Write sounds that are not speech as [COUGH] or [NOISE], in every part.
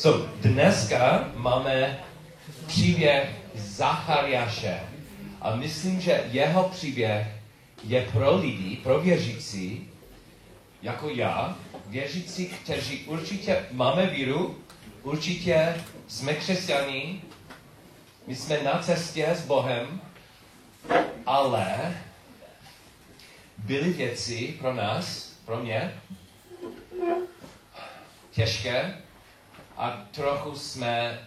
So, dneska máme příběh Zachariáše. A myslím, že jeho příběh je pro lidi, pro věřící, jako já, věřící, kteří určitě máme víru, určitě jsme křesťaní, my jsme na cestě s Bohem, ale byly věci pro nás, pro mě, těžké a trochu jsme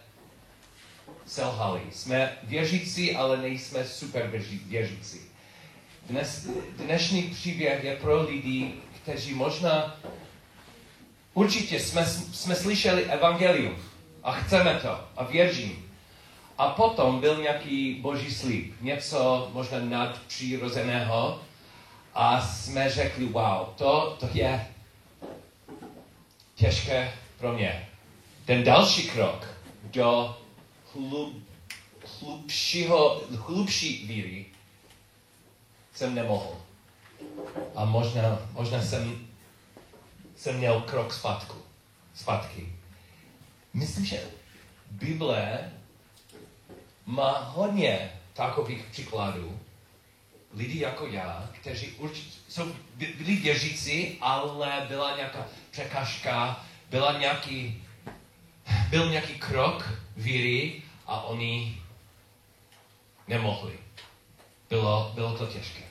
selhali. Jsme věřící, ale nejsme super věřící. Dnes, dnešní příběh je pro lidi, kteří možná určitě jsme, jsme slyšeli evangelium a chceme to a věřím. A potom byl nějaký boží slib, něco možná nadpřirozeného a jsme řekli, wow, to, to je těžké pro mě. Ten další krok do hlub, hlubšího, hlubší víry jsem nemohl. A možná, možná jsem, jsem měl krok zpátku, zpátky. Myslím, že Bible má hodně takových příkladů, lidi jako já, kteří určitě jsou, byli věřící, ale byla nějaká překážka, byla nějaký, byl nějaký krok víry a oni nemohli. Bylo, bylo to těžké.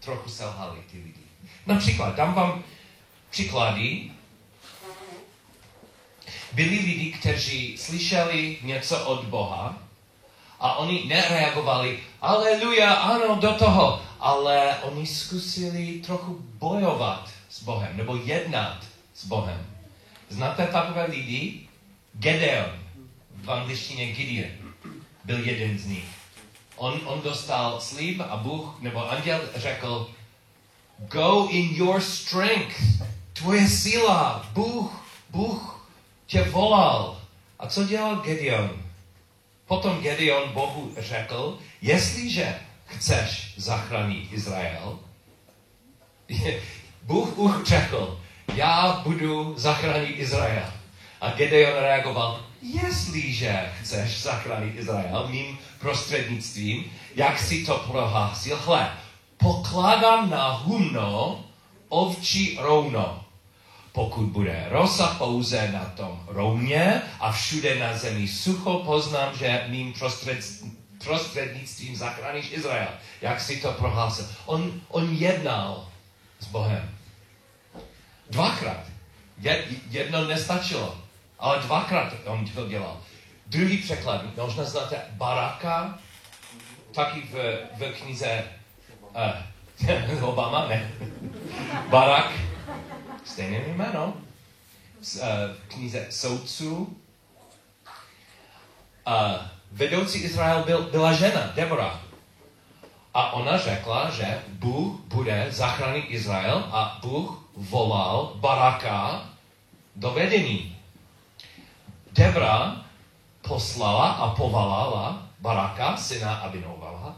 Trochu selhali ty lidi. Například, dám vám příklady. Byli lidi, kteří slyšeli něco od Boha a oni nereagovali, aleluja, ano, do toho, ale oni zkusili trochu bojovat s Bohem, nebo jednat s Bohem. Znáte takové lidi? Gedeon, v angličtině Gideon, byl jeden z nich. On, on dostal slib a Bůh, nebo anděl řekl, go in your strength, tvoje síla, Bůh, Bůh tě volal. A co dělal Gedeon? Potom Gedeon Bohu řekl, jestliže chceš zachránit Izrael, [LAUGHS] Bůh už řekl, já budu zachránit Izrael. A Gedeon reagoval, jestliže chceš zachránit Izrael mým prostřednictvím, jak si to prohlásil, hle, pokládám na humno ovčí rouno. Pokud bude rosa pouze na tom rouně a všude na zemi sucho, poznám, že mým prostřed, prostřednictvím zachráníš Izrael. Jak si to prohlásil. On, on jednal s Bohem. Dvakrát. Jedno nestačilo, ale dvakrát on to dělal. Druhý překlad, možná znáte Baraka, taky v, v knize uh, [LAUGHS] Obama, ne. Barak, stejné jméno, v uh, knize soudců. Uh, vedoucí Izrael byl, byla žena, Deborah. A ona řekla, že Bůh bude zachránit Izrael a Bůh volal Baraka do vedení. Debra poslala a povalala Baraka, syna Abinovala,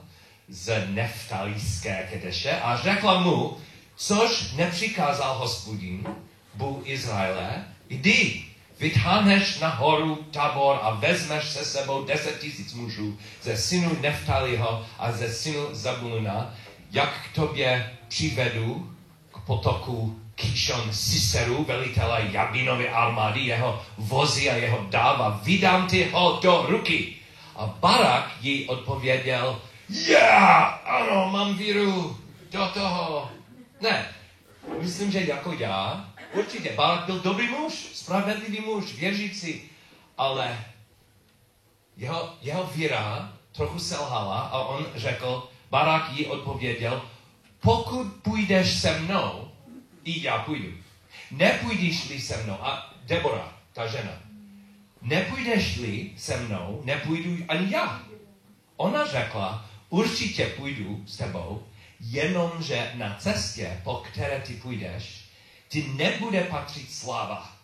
z neftalijské kedeše a řekla mu, což nepřikázal hospodin, Bůh Izraele, jdi, vytáhneš na horu Tabor a vezmeš se sebou deset tisíc mužů ze synu Neftaliho a ze synu Zabuluna, jak k tobě přivedu k potoku Kishon Siseru, velitele Jabinovy armády, jeho vozy a jeho dáva, vydám ty ho do ruky. A Barak jí odpověděl, já, ano, mám víru do toho. Ne, myslím, že jako já, určitě, Barak byl dobrý muž, spravedlivý muž, věřící, ale jeho, jeho víra trochu selhala a on řekl, Barak jí odpověděl, pokud půjdeš se mnou, i já půjdu. Nepůjdeš-li se mnou, a Debora, ta žena, nepůjdeš-li se mnou, nepůjdu ani já. Ona řekla, určitě půjdu s tebou, jenomže na cestě, po které ty půjdeš, ti nebude patřit sláva,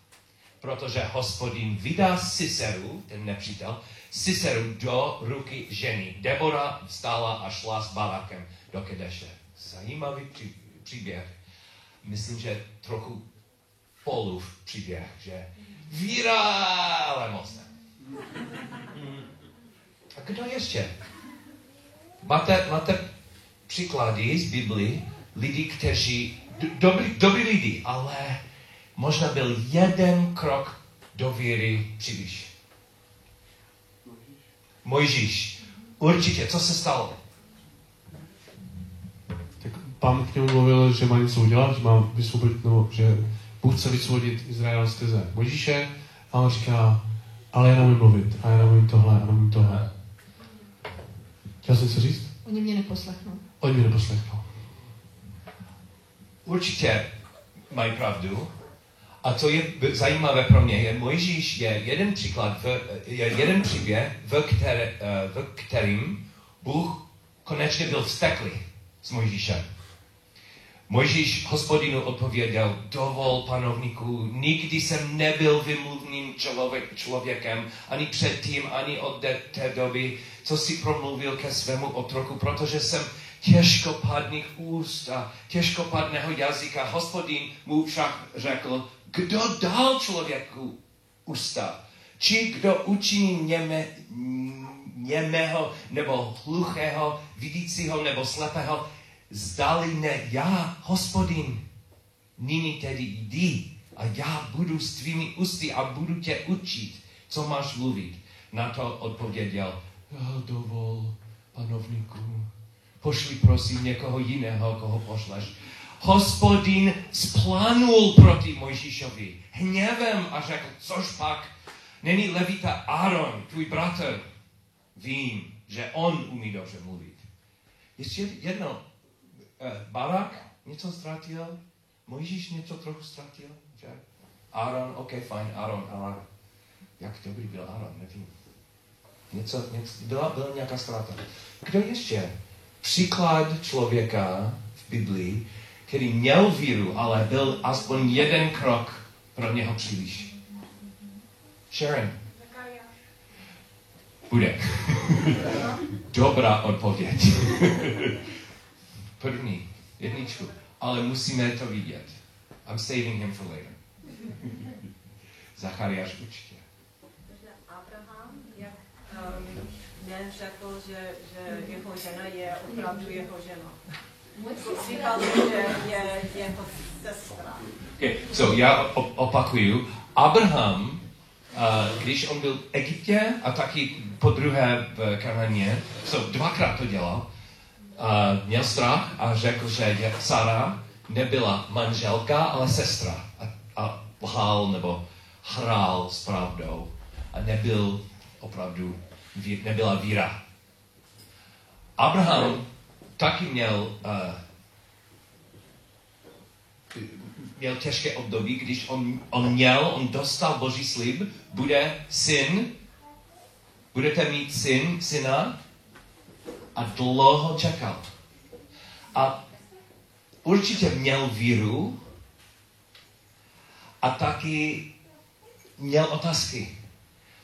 protože hospodin vydá Siseru, ten nepřítel, Siseru do ruky ženy. Debora vstala a šla s Barakem do Kedeše. Zajímavý příběh myslím, že trochu polův příběh, že víra, ale moc ne. A kdo ještě? Máte, máte příklady z Bibli lidí, kteří, dobrý, dobrý lidi, ale možná byl jeden krok do víry příliš. Mojžíš. Určitě, co se stalo? Pán k němu mluvil, že má něco udělat, že má vysvobodit, nebo že Bůh chce vysvobodit Izrael skrze Mojžíše a on říká, ale já neumím mluvit a já neumím tohle, já neumím tohle. Chtěl jsem něco říct? Oni mě neposlechnou. Oni mě neposlechnou. Určitě mají pravdu. A co je zajímavé pro mě, je Mojžíš je jeden příklad, v, je jeden příběh, v, které, eh, v kterým Bůh konečně byl vzteklý s Mojžíšem. Mojžíš hospodinu odpověděl, dovol panovníku, nikdy jsem nebyl vymluvným člověk, člověkem, ani předtím, ani od té, doby, co si promluvil ke svému otroku, protože jsem těžkopadných úst a těžkopadného jazyka. Hospodin mu však řekl, kdo dal člověku ústa? Či kdo učiní něme, němého nebo hluchého, vidícího nebo slepého, zdali ne já, hospodin. Nyní tedy jdi a já budu s tvými ústy a budu tě učit, co máš mluvit. Na to odpověděl, "Jo, dovol, panovníku, pošli prosím někoho jiného, koho pošleš. Hospodin splánul proti Mojžíšovi hněvem a řekl, což pak, není levita Aaron, tvůj bratr, vím, že on umí dobře mluvit. Ještě jedno, eh, Barak něco ztratil, Mojžíš něco trochu ztratil, že? Aaron, ok, fajn, Aaron, ale jak dobrý byl Aaron, nevím. Něco, něco byla, byla nějaká ztráta. Kdo ještě? Příklad člověka v Biblii, který měl víru, ale byl aspoň jeden krok pro něho příliš. Sharon. Bude. [LAUGHS] Dobrá odpověď. [LAUGHS] První, jedničku. Ale musíme to vidět. I'm saving him for later. [LAUGHS] Zachariáš určitě. Takže Abraham, jak um, neřekl, že, že jeho žena je opravdu jeho žena. Říkal, že je jeho sestra. Okay, so já op- opakuju. Abraham, uh, když on byl v Egyptě a taky po druhé v Kananě, so dvakrát to dělal, uh, měl strach a řekl, že Sara nebyla manželka, ale sestra. A, a lhal nebo hrál s pravdou a nebyl opravdu, nebyla víra. Abraham taky měl uh, měl těžké období, když on, on měl, on dostal boží slib, bude syn, budete mít syn, syna a dlouho čekal. A určitě měl víru a taky měl otázky.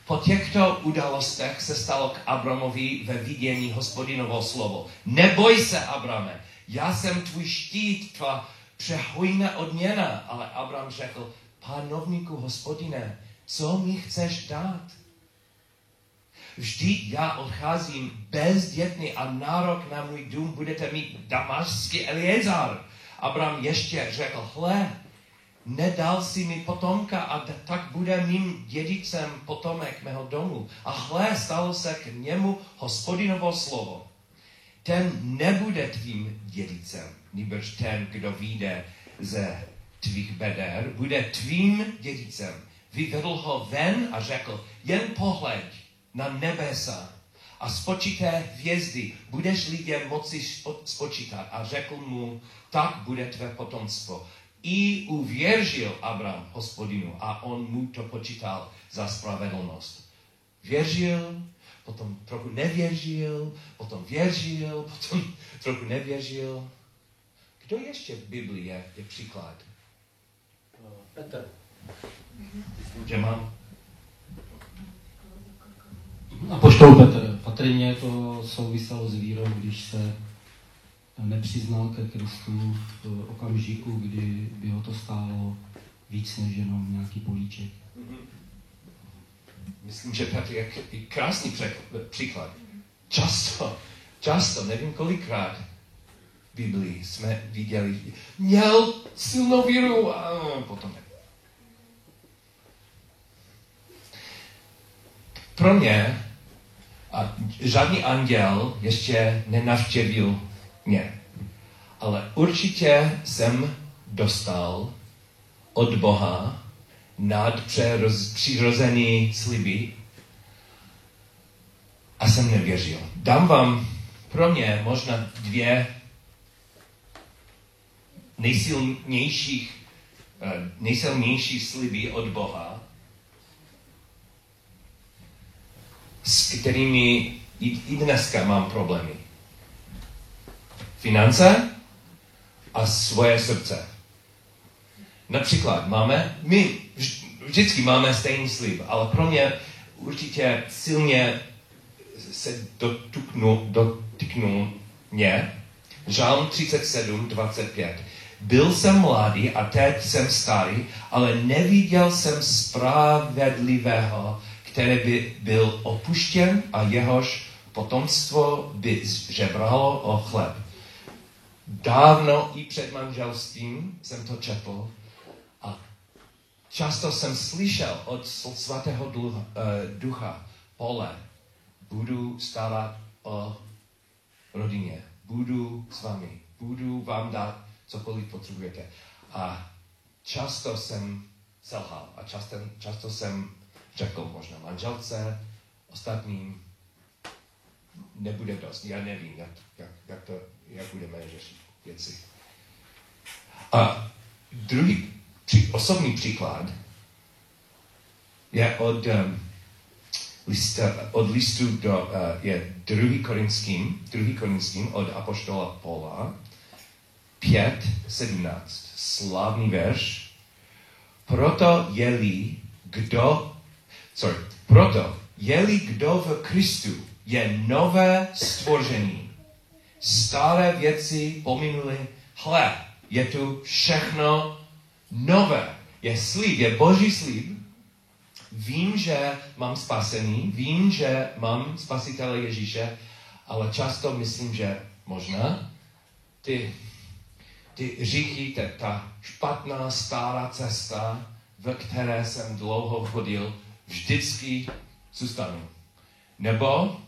Po těchto událostech se stalo k Abramovi ve vidění hospodinovo slovo. Neboj se, Abrame, já jsem tvůj štít, tvá přehojná odměna. Ale Abram řekl, panovníku hospodine, co mi chceš dát? Vždyť já odcházím bezdětný a nárok na můj dům budete mít damašský Eliezar. Abram ještě řekl, hle, nedal si mi potomka a tak bude mým dědicem potomek mého domu. A hle, stalo se k němu hospodinovo slovo. Ten nebude tvým dědicem, nýbrž ten, kdo vyjde ze tvých beder, bude tvým dědicem. Vyvedl ho ven a řekl, jen pohleď na nebesa a spočíté hvězdy, budeš lidem moci spo- spočítat. A řekl mu, tak bude tvé potomstvo. I uvěřil Abram hospodinu a on mu to počítal za spravedlnost. Věřil, potom trochu nevěřil, potom věřil, [LAUGHS] potom trochu nevěřil. Kdo ještě v Biblii je, je příklad? Petr. Že mám? A poštou Petr. Patrně to souviselo s vírou, když se nepřiznal ke Kristu v okamžiku, kdy by ho to stálo víc než jenom nějaký políček. Myslím, že Petr je krásný příklad. často, často, nevím kolikrát v Biblii jsme viděli, měl silnou víru a potom ne. Pro mě a žádný anděl ještě nenavštěvil mě. Ale určitě jsem dostal od Boha nadpřirozený sliby a jsem nevěřil. Dám vám pro mě možná dvě nejsilnějších, eh, nejsilnější sliby od Boha, s kterými i dneska mám problémy. Finance a svoje srdce. Například máme, my vždycky máme stejný slib, ale pro mě určitě silně se dotuknu, dotyknul mě. Žálm 37, 25. Byl jsem mladý a teď jsem starý, ale neviděl jsem spravedlivého, který by byl opuštěn a jehož potomstvo by žebralo o chleb. Dávno i před manželstvím jsem to četl a často jsem slyšel od svatého eh, ducha Pole, budu starat o rodině, budu s vámi, budu vám dát cokoliv potřebujete. A často jsem selhal a často, často jsem řekl možná manželce, ostatním, nebude dost. Já nevím, jak, jak, jak, to, jak budeme řešit věci. A druhý při, osobní příklad je od, um, list, od listu do, uh, je druhý korinským, druhý korinským od apoštola Paula, 5, 17, slavný verš. Proto je-li kdo, sorry, proto je-li kdo v Kristu, je nové stvoření. Staré věci pominuly, hle, je tu všechno nové. Je slib, je boží slib. Vím, že mám spasený, vím, že mám spasitele Ježíše, ale často myslím, že možná ty, ty říchy, ta, ta špatná stará cesta, ve které jsem dlouho chodil, vždycky zůstanu. Nebo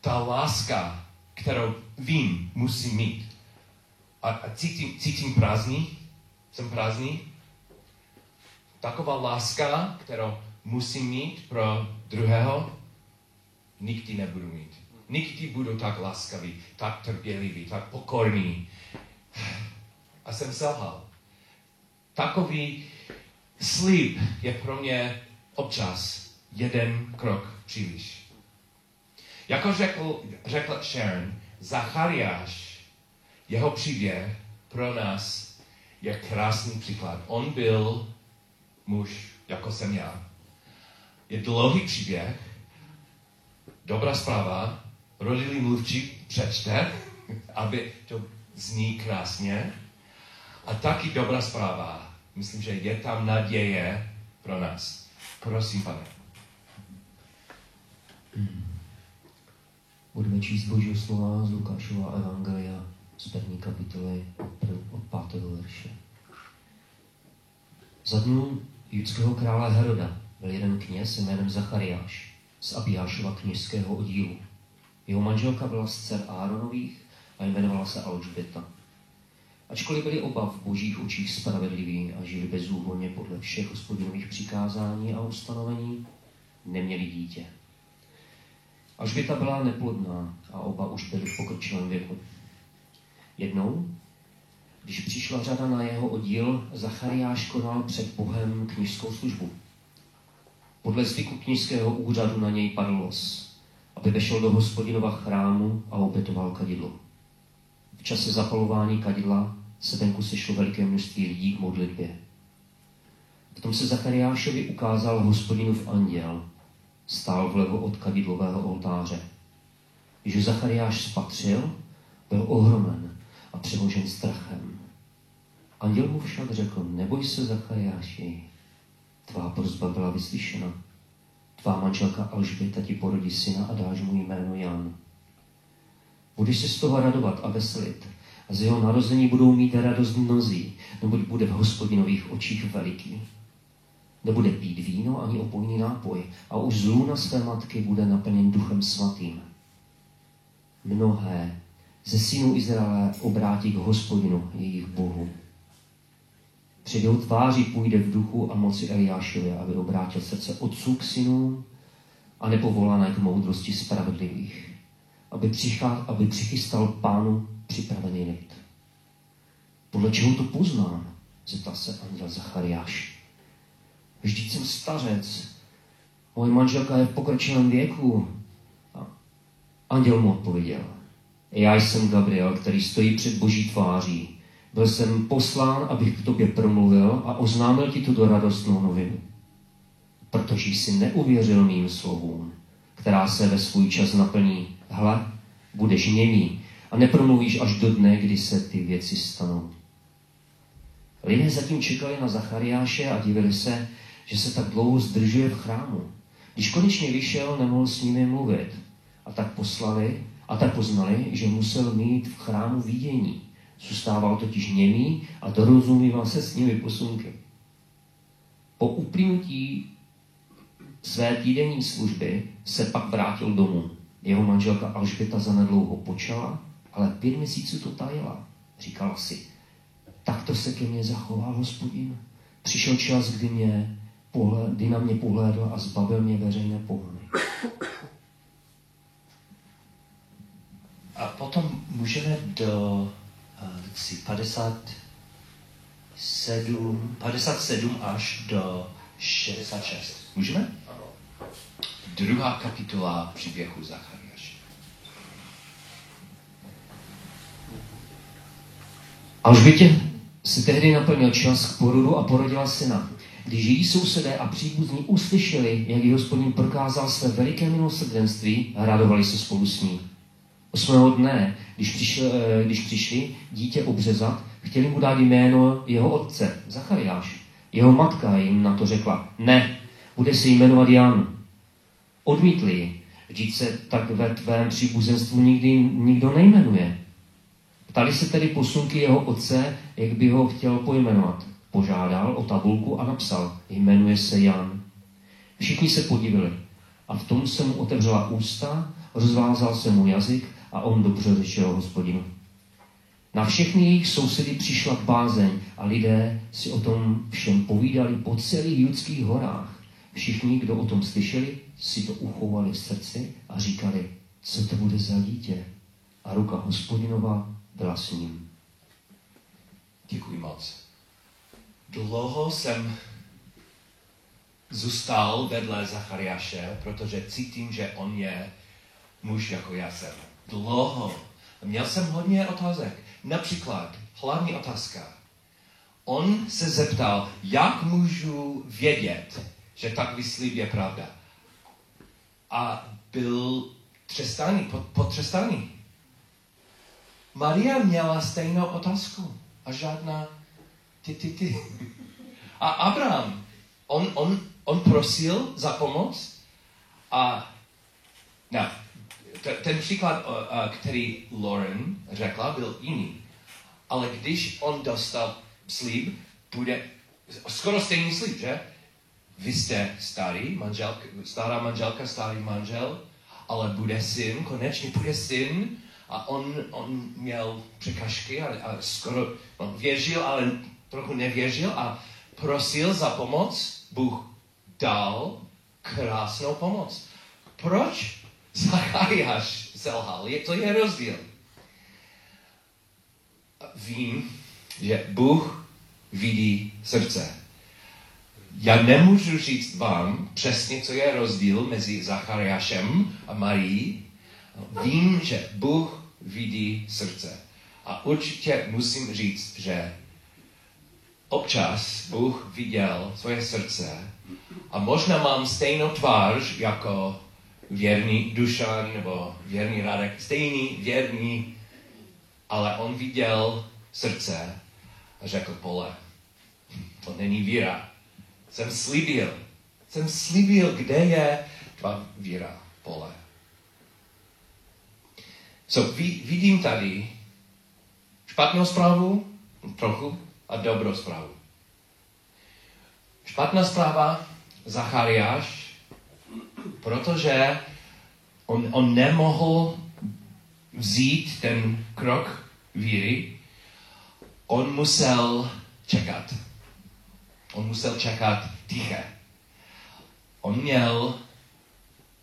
ta láska, kterou vím, musím mít. A, a cítím, cítím prázdný, jsem prázdný. Taková láska, kterou musím mít pro druhého, nikdy nebudu mít. Nikdy budu tak láskavý, tak trpělivý, tak pokorný. A jsem selhal. Takový slib je pro mě občas jeden krok příliš. Jako řekl, řekl Sharon, Zachariáš, jeho příběh pro nás je krásný příklad. On byl muž, jako jsem já. Je dlouhý příběh, dobrá zpráva, rodilý mluvčí přečte, aby to zní krásně. A taky dobrá zpráva. Myslím, že je tam naděje pro nás. Prosím, pane. Budeme číst Božího slova z Lukášova Evangelia z první kapitoly od pátého verše. Za dnů judského krále Heroda byl jeden kněz jménem Zachariáš z Abiášova kněžského oddílu. Jeho manželka byla z dcer Áronových a jmenovala se Alžběta. Ačkoliv byli oba v božích očích spravedliví a žili bezúhonně podle všech hospodinových přikázání a ustanovení, neměli dítě. Alžběta byla neplodná a oba už byli v pokročilém věku. Jednou, když přišla řada na jeho oddíl, Zachariáš konal před Bohem knižskou službu. Podle zvyku knižského úřadu na něj padl los, aby vešel do hospodinova chrámu a opětoval kadidlo. V čase zapalování kadidla se venku sešlo veliké množství lidí k modlitbě. V tom se Zachariášovi ukázal hospodinův anděl stál vlevo od kadidlového oltáře. Když Zachariáš spatřil, byl ohromen a přemožen strachem. Anděl mu však řekl, neboj se Zachariáši, tvá prozba byla vyslyšena. tvá manželka Alžběta ti porodí syna a dáš mu jméno Jan. Budeš se z toho radovat a veselit. Z jeho narození budou mít radost mnozí, neboť bude v hospodinových očích veliký. Nebude pít víno ani opojný nápoj a už z lůna své matky bude naplněn duchem svatým. Mnohé ze synů Izraele obrátí k hospodinu, jejich Bohu. Před jeho tváří půjde v duchu a moci Eliášově, aby obrátil srdce otců k synům a nepovolané k moudrosti spravedlivých, aby, přichá, aby přichystal pánu připravený lid. Podle čeho to poznám? Zeptal se anděl Zachariáš. Vždyť jsem stařec, moje manželka je v pokročilém věku. A anděl mu odpověděl. Já jsem Gabriel, který stojí před boží tváří. Byl jsem poslán, abych k tobě promluvil a oznámil ti tuto radostnou novinu. Protože jsi neuvěřil mým slovům, která se ve svůj čas naplní. Hle, budeš němý a nepromluvíš až do dne, kdy se ty věci stanou. Lidé zatím čekali na Zachariáše a divili se, že se tak dlouho zdržuje v chrámu. Když konečně vyšel, nemohl s nimi mluvit. A tak poslali, a tak poznali, že musel mít v chrámu vidění. Zůstával totiž němý a dorozumíval se s nimi posunky. Po uplynutí své týdenní služby se pak vrátil domů. Jeho manželka Alžběta zanedlouho počala, ale pět měsíců to tajila. Říkala si, takto se ke mně zachoval hospodin. Přišel čas, kdy, mě pohled, kdy na mě pohlédl a zbavil mě veřejné pohony. A potom můžeme do uh, 57, 57 až do 66. Můžeme? Druhá kapitola příběhu Alžbětě se tehdy naplnil čas k porodu a porodila syna. Když její sousedé a příbuzní uslyšeli, jak jí hospodin prokázal své veliké milosrdenství, radovali se spolu s ní. Osmého dne, když, přišli, když přišli dítě obřezat, chtěli mu dát jméno jeho otce, Zachariáš. Jeho matka jim na to řekla, ne, bude se jmenovat Jan. Odmítli ji, se tak ve tvém příbuzenstvu nikdy nikdo nejmenuje. Ptali se tedy posunky jeho otce, jak by ho chtěl pojmenovat. Požádal o tabulku a napsal, jmenuje se Jan. Všichni se podívali a v tom se mu otevřela ústa, rozvázal se mu jazyk a on dobře řešil hospodinu. Na všechny jejich sousedy přišla bázeň a lidé si o tom všem povídali po celých judských horách. Všichni, kdo o tom slyšeli, si to uchovali v srdci a říkali, co to bude za dítě. A ruka hospodinova byla s ním. Děkuji moc. Dlouho jsem zůstal vedle Zachariáše, protože cítím, že on je muž jako já jsem. Dlouho. Měl jsem hodně otázek. Například, hlavní otázka. On se zeptal, jak můžu vědět, že takový slib je pravda. A byl trestaný, potrestaný. Maria měla stejnou otázku a žádná ty, ty, ty. A Abraham, on, on, on prosil za pomoc a no, ten příklad, který Lauren řekla, byl jiný. Ale když on dostal slib, bude skoro stejný slib, že? Vy jste starý, manželka, stará manželka, starý manžel, ale bude syn, konečně bude syn. A on, on měl překažky a, a skoro on věřil, ale trochu nevěřil a prosil za pomoc. Bůh dal krásnou pomoc. Proč Zachariáš selhal? Je, to je rozdíl. Vím, že Bůh vidí srdce. Já nemůžu říct vám přesně, co je rozdíl mezi Zachariášem a Marií. Vím, že Bůh vidí srdce. A určitě musím říct, že občas Bůh viděl svoje srdce a možná mám stejnou tvář jako věrný Dušan nebo věrný Radek, stejný, věrný, ale on viděl srdce a řekl pole, to není víra. Jsem slíbil, jsem slíbil, kde je Tvá víra pole. So, vidím tady špatnou zprávu, trochu, a dobrou zprávu. Špatná zpráva, Zachariáš, protože on, on nemohl vzít ten krok víry, on musel čekat. On musel čekat tiché. On měl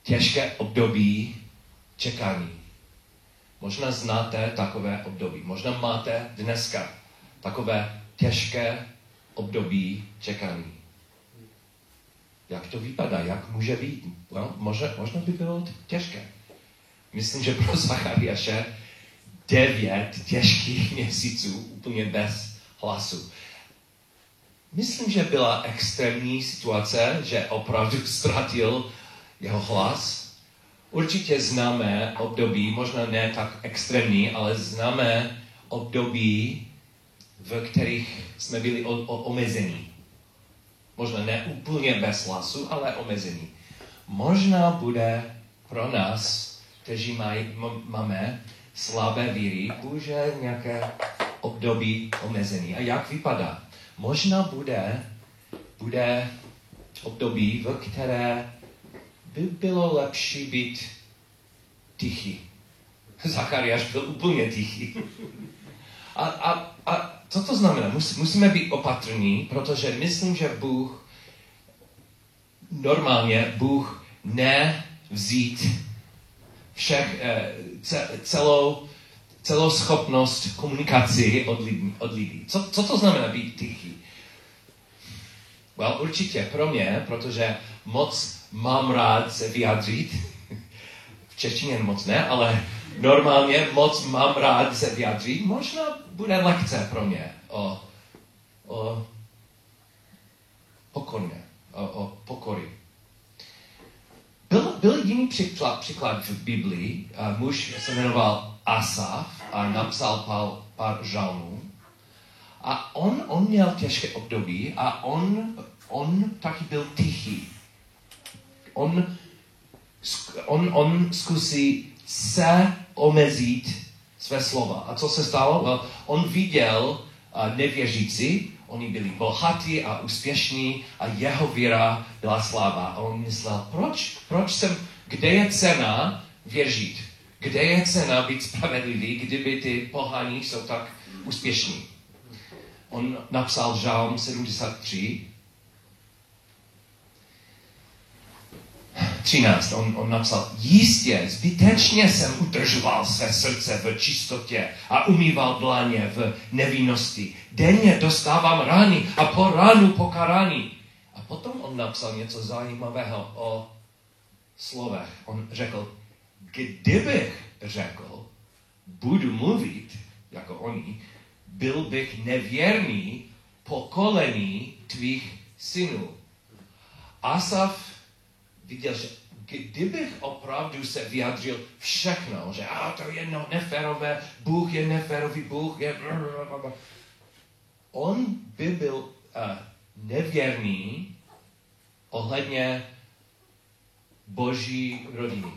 těžké období čekání. Možná znáte takové období. Možná máte dneska takové těžké období čekání. Jak to vypadá? Jak může být? No, možná, možná by bylo těžké. Myslím, že pro Zachariáše devět těžkých [LAUGHS] měsíců úplně bez hlasu. Myslím, že byla extrémní situace, že opravdu [LAUGHS] ztratil jeho hlas. Určitě známe období, možná ne tak extrémní, ale známe období, v kterých jsme byli o, o, omezení. Možná ne úplně bez hlasu, ale omezení. Možná bude pro nás, kteří maj, máme slabé víry, bude nějaké období omezení. A jak vypadá? Možná bude, bude období, v které by bylo lepší být tichý. [LAUGHS] Zachariáš byl úplně tichý. A, a, a co to znamená? musíme být opatrní, protože myslím, že Bůh normálně Bůh nevzít všech, eh, celou, celou schopnost komunikaci od lidí. Od lidí. Co, co to znamená být tichý? Well, určitě pro mě, protože moc mám rád se vyjádřit. V češtině moc ne, ale normálně moc mám rád se vyjádřit. Možná bude lekce pro mě o, o pokorně, o, o pokory. Byl, byl jiný příklad, příklad v Biblii. Muž se jmenoval Asaf a napsal pár, pár žalmů. A on, on měl těžké období a on, on taky byl tichý. On, on, on zkusí se omezit své slova. A co se stalo? Well, on viděl uh, nevěřící, oni byli bohatí a úspěšní a jeho víra byla slabá. A on myslel, proč? Proč jsem, kde je cena věřit? Kde je cena být spravedlivý, kdyby ty pohaní jsou tak úspěšní? On napsal žálm 73, 13, on, on napsal, jistě, zbytečně jsem udržoval své srdce v čistotě a umýval dlaně v nevinnosti. Denně dostávám rány a po ránu pokarání. A potom on napsal něco zajímavého o slovech. On řekl, kdybych řekl, budu mluvit jako oni, byl bych nevěrný pokolení tvých synů. Asaf viděl, že kdybych opravdu se vyjadřil všechno, že a to je no, neférové, Bůh je neférový, Bůh je... On by byl uh, nevěrný ohledně boží rodiny.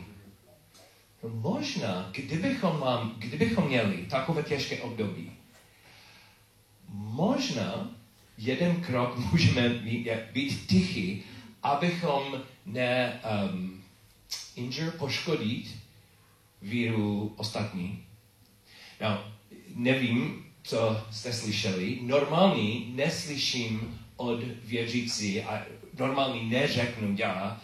No možná, kdybychom, mám, kdybychom měli takové těžké období, možná jeden krok [LAUGHS] můžeme být, být tichý, abychom ne um, injure, poškodit víru ostatní. Now, nevím, co jste slyšeli. Normální neslyším od věřící a normální neřeknu já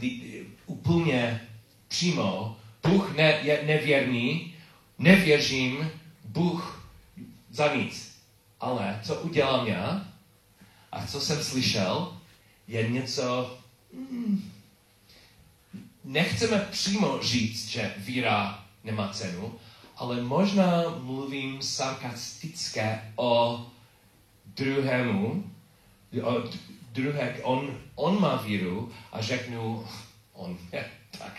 li, úplně přímo, Bůh ne, je nevěrný, nevěřím, Bůh za nic. Ale co udělám já a co jsem slyšel, je něco Hmm. nechceme přímo říct, že víra nemá cenu, ale možná mluvím sarkastické o druhému, o druhé, on, on má víru a řeknu, on je tak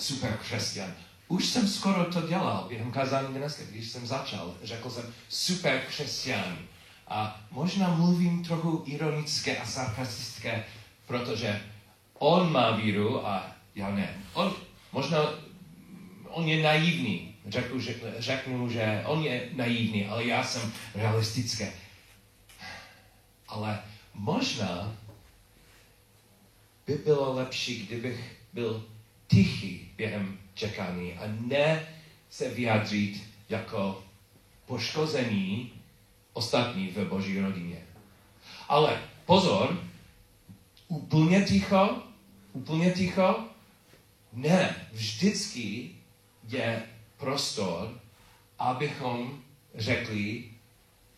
super křesťan. Už jsem skoro to dělal během kázání dneska, když jsem začal. Řekl jsem super křesťan. A možná mluvím trochu ironické a sarkastické, protože on má víru a já ne. On možná, on je naivní. Řeknu, že, řeknu, že on je naivní, ale já jsem realistický. Ale možná by bylo lepší, kdybych byl tichý během čekání a ne se vyjádřit jako poškození ostatní v boží rodině. Ale pozor, úplně ticho, úplně ticho, ne, vždycky je prostor, abychom řekli,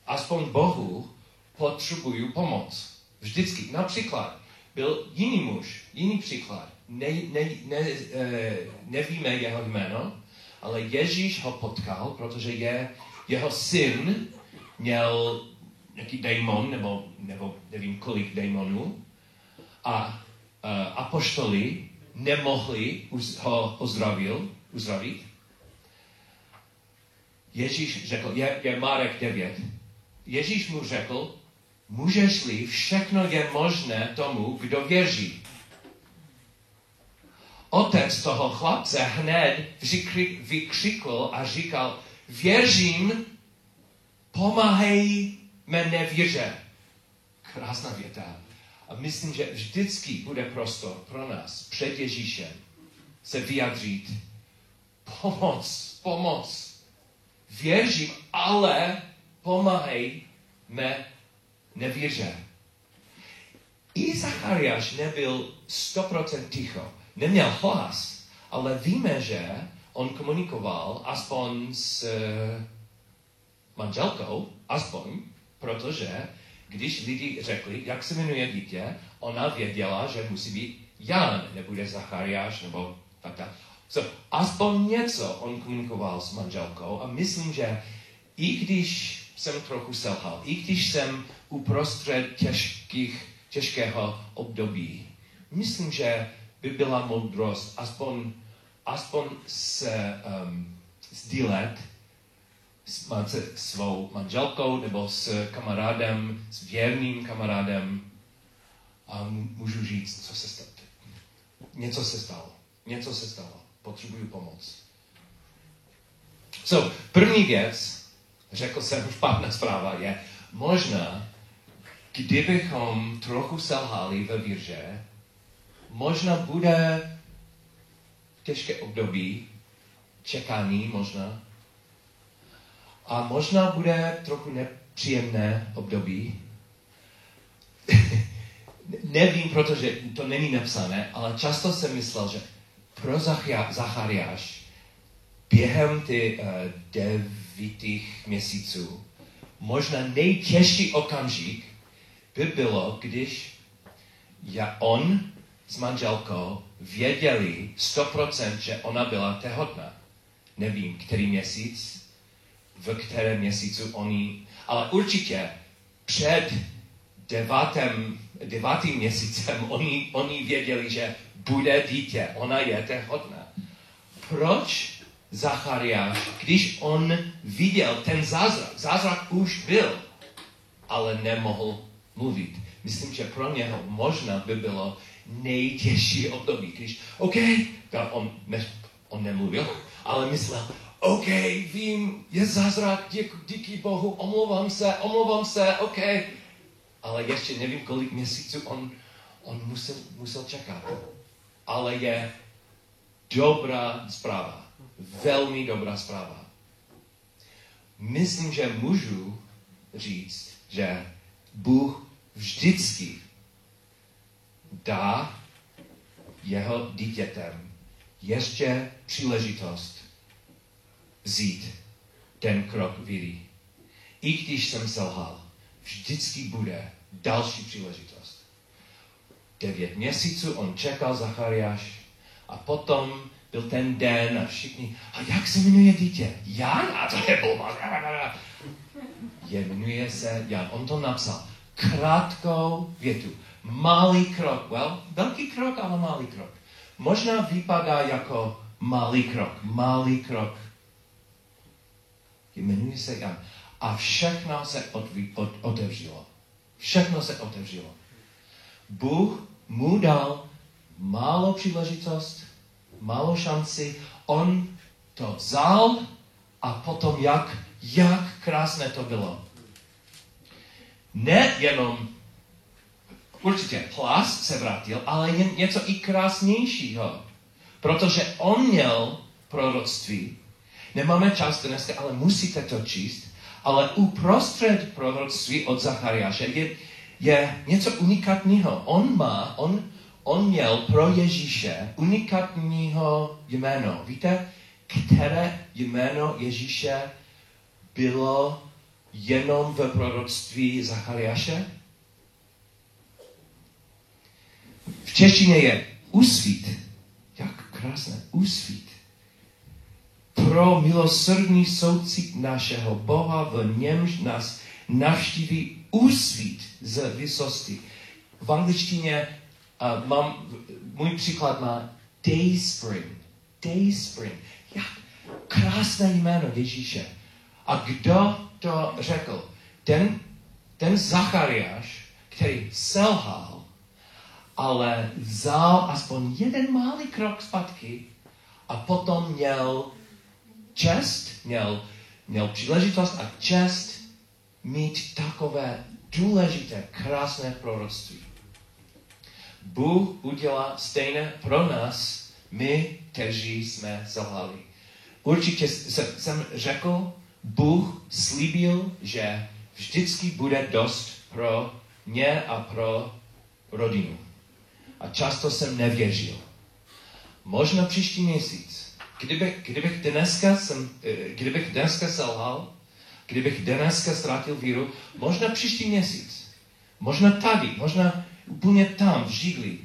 aspoň Bohu potřebuju pomoc. Vždycky. Například byl jiný muž, jiný příklad. Ne, ne, ne, eh, nevíme jeho jméno, ale Ježíš ho potkal, protože je, jeho syn měl nějaký démon, nebo, nebo nevím kolik démonů, a uh, apoštoli nemohli ho uzdravil, uzdravit. Ježíš řekl, je, je Marek 9, Ježíš mu řekl, můžeš-li, všechno je možné tomu, kdo věří. Otec toho chlapce hned vykřikl a říkal, věřím, pomáhej mé nevěře. Krásná věta. A myslím, že vždycky bude prostor pro nás před Ježíšem se vyjadřit. Pomoc, pomoc. Věřím, ale pomáhej mé nevěře. I Zachariáš nebyl 100% ticho. Neměl hlas, ale víme, že on komunikoval aspoň s eh, manželkou, aspoň, protože když lidi řekli, jak se jmenuje dítě, ona věděla, že musí být Jan, nebude Zachariáš, nebo tak tak. So, aspoň něco on komunikoval s manželkou a myslím, že i když jsem trochu selhal, i když jsem uprostřed těžkých, těžkého období, myslím, že by byla moudrost aspoň, aspoň se um, sdílet s, s svou manželkou nebo s kamarádem, s věrným kamarádem a můžu říct, co se stalo. Něco se stalo. Něco se stalo. Potřebuju pomoc. So, první věc, řekl jsem, špatná zpráva je, možná, kdybychom trochu selhali ve víře, možná bude těžké období, čekání možná, a možná bude trochu nepříjemné období. [LAUGHS] Nevím, protože to není napsané, ale často jsem myslel, že pro Zachariáš během ty uh, devítých měsíců možná nejtěžší okamžik by bylo, když já, on s manželkou věděli 100%, že ona byla tehotná. Nevím, který měsíc, v kterém měsíci oni, ale určitě před devátým, devátým měsícem [LAUGHS] oni, oni věděli, že bude dítě, ona je tehotná. Proč Zachariáš, když on viděl ten zázrak, zázrak už byl, ale nemohl mluvit. Myslím, že pro něho možná by bylo nejtěžší období, když, OK, on, ne, on nemluvil, ale myslel, OK, vím, je zázrak, díky, díky Bohu, omlouvám se, omlouvám se, OK. Ale ještě nevím, kolik měsíců on, on musel, musel čekat. Ale je dobrá zpráva. Velmi dobrá zpráva. Myslím, že můžu říct, že Bůh vždycky dá jeho dítětem ještě příležitost vzít ten krok víry. I když jsem selhal, vždycky bude další příležitost. Devět měsíců on čekal Zachariáš a potom byl ten den a všichni, a jak se jmenuje dítě? Jan? A to je blbost. Jmenuje se Jan. On to napsal. Krátkou větu. Malý krok. Well, velký krok, ale malý krok. Možná vypadá jako malý krok. Malý krok jmenuje se Jan. A všechno se odví, od, otevřelo. Všechno se otevřelo. Bůh mu dal málo příležitost, málo šanci, on to vzal a potom jak, jak krásné to bylo. Ne jenom určitě hlas se vrátil, ale jen něco i krásnějšího. Protože on měl proroctví. Nemáme čas dneska, ale musíte to číst. Ale uprostřed proroctví od Zachariáše je, je něco unikátního. On má, on, on měl pro Ježíše unikátního jméno. Víte, které jméno Ježíše bylo jenom v proroctví Zachariáše? V češtině je usvít. Jak krásné, usvít. Pro milosrdný soucit našeho Boha, v němž nás navštíví usvít z vysosti. V angličtině uh, mám, můj příklad má day spring. Day spring. Jak krásné jméno Ježíše. A kdo to řekl? Ten, ten Zachariáš, který selhal, ale vzal aspoň jeden malý krok zpátky a potom měl čest, měl, měl příležitost a čest mít takové důležité, krásné proroctví. Bůh udělá stejné pro nás, my, kteří jsme selhali. Určitě jsem řekl, Bůh slíbil, že vždycky bude dost pro mě a pro rodinu. A často jsem nevěřil. Možná příští měsíc, kdybych, kdybych, dneska, jsem, eh, kdybych dneska selhal, kdybych dneska ztratil víru, možná příští měsíc, možná tady, možná úplně tam, v židli,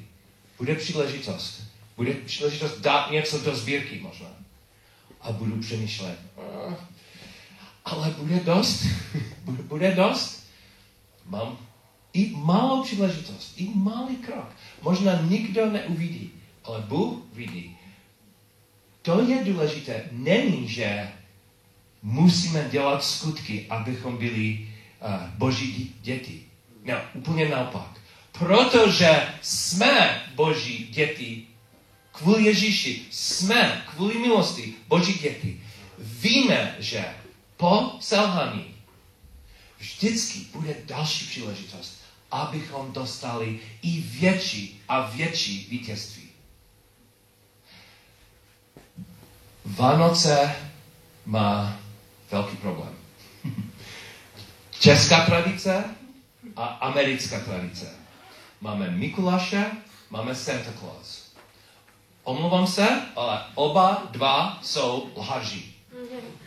bude příležitost. Bude příležitost dát něco do sbírky možná. A budu přemýšlet, ale bude dost, [LAUGHS] bude dost. Mám i malou příležitost, i malý krok. Možná nikdo neuvidí, ale Bůh vidí. To je důležité. Není, že musíme dělat skutky, abychom byli uh, boží děti. Ne, úplně naopak. Protože jsme boží děti, kvůli Ježíši, jsme kvůli milosti boží děti. Víme, že po selhání vždycky bude další příležitost, abychom dostali i větší a větší vítězství. Vánoce má velký problém. [LAUGHS] Česká tradice a americká tradice. Máme Mikuláše, máme Santa Claus. Omlouvám se, ale oba dva jsou lhaři.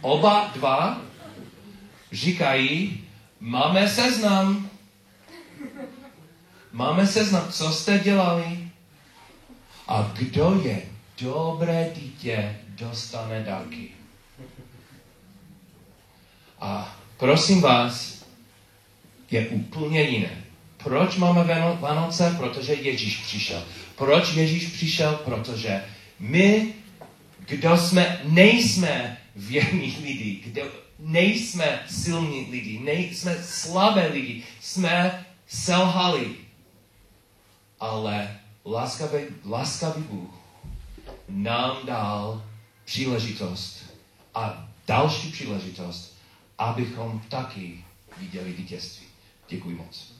Oba dva říkají, máme seznam. Máme seznam, co jste dělali. A kdo je dobré dítě, dostane dárky. A prosím vás, je úplně jiné. Proč máme Vánoce? Protože Ježíš přišel. Proč Ježíš přišel? Protože my, kdo jsme, nejsme věrní lidi, kdo nejsme silní lidi, nejsme slabé lidi, jsme selhali. Ale láskavý, láskavý Bůh nám dal příležitost a další příležitost, abychom taky viděli vítězství. Děkuji moc.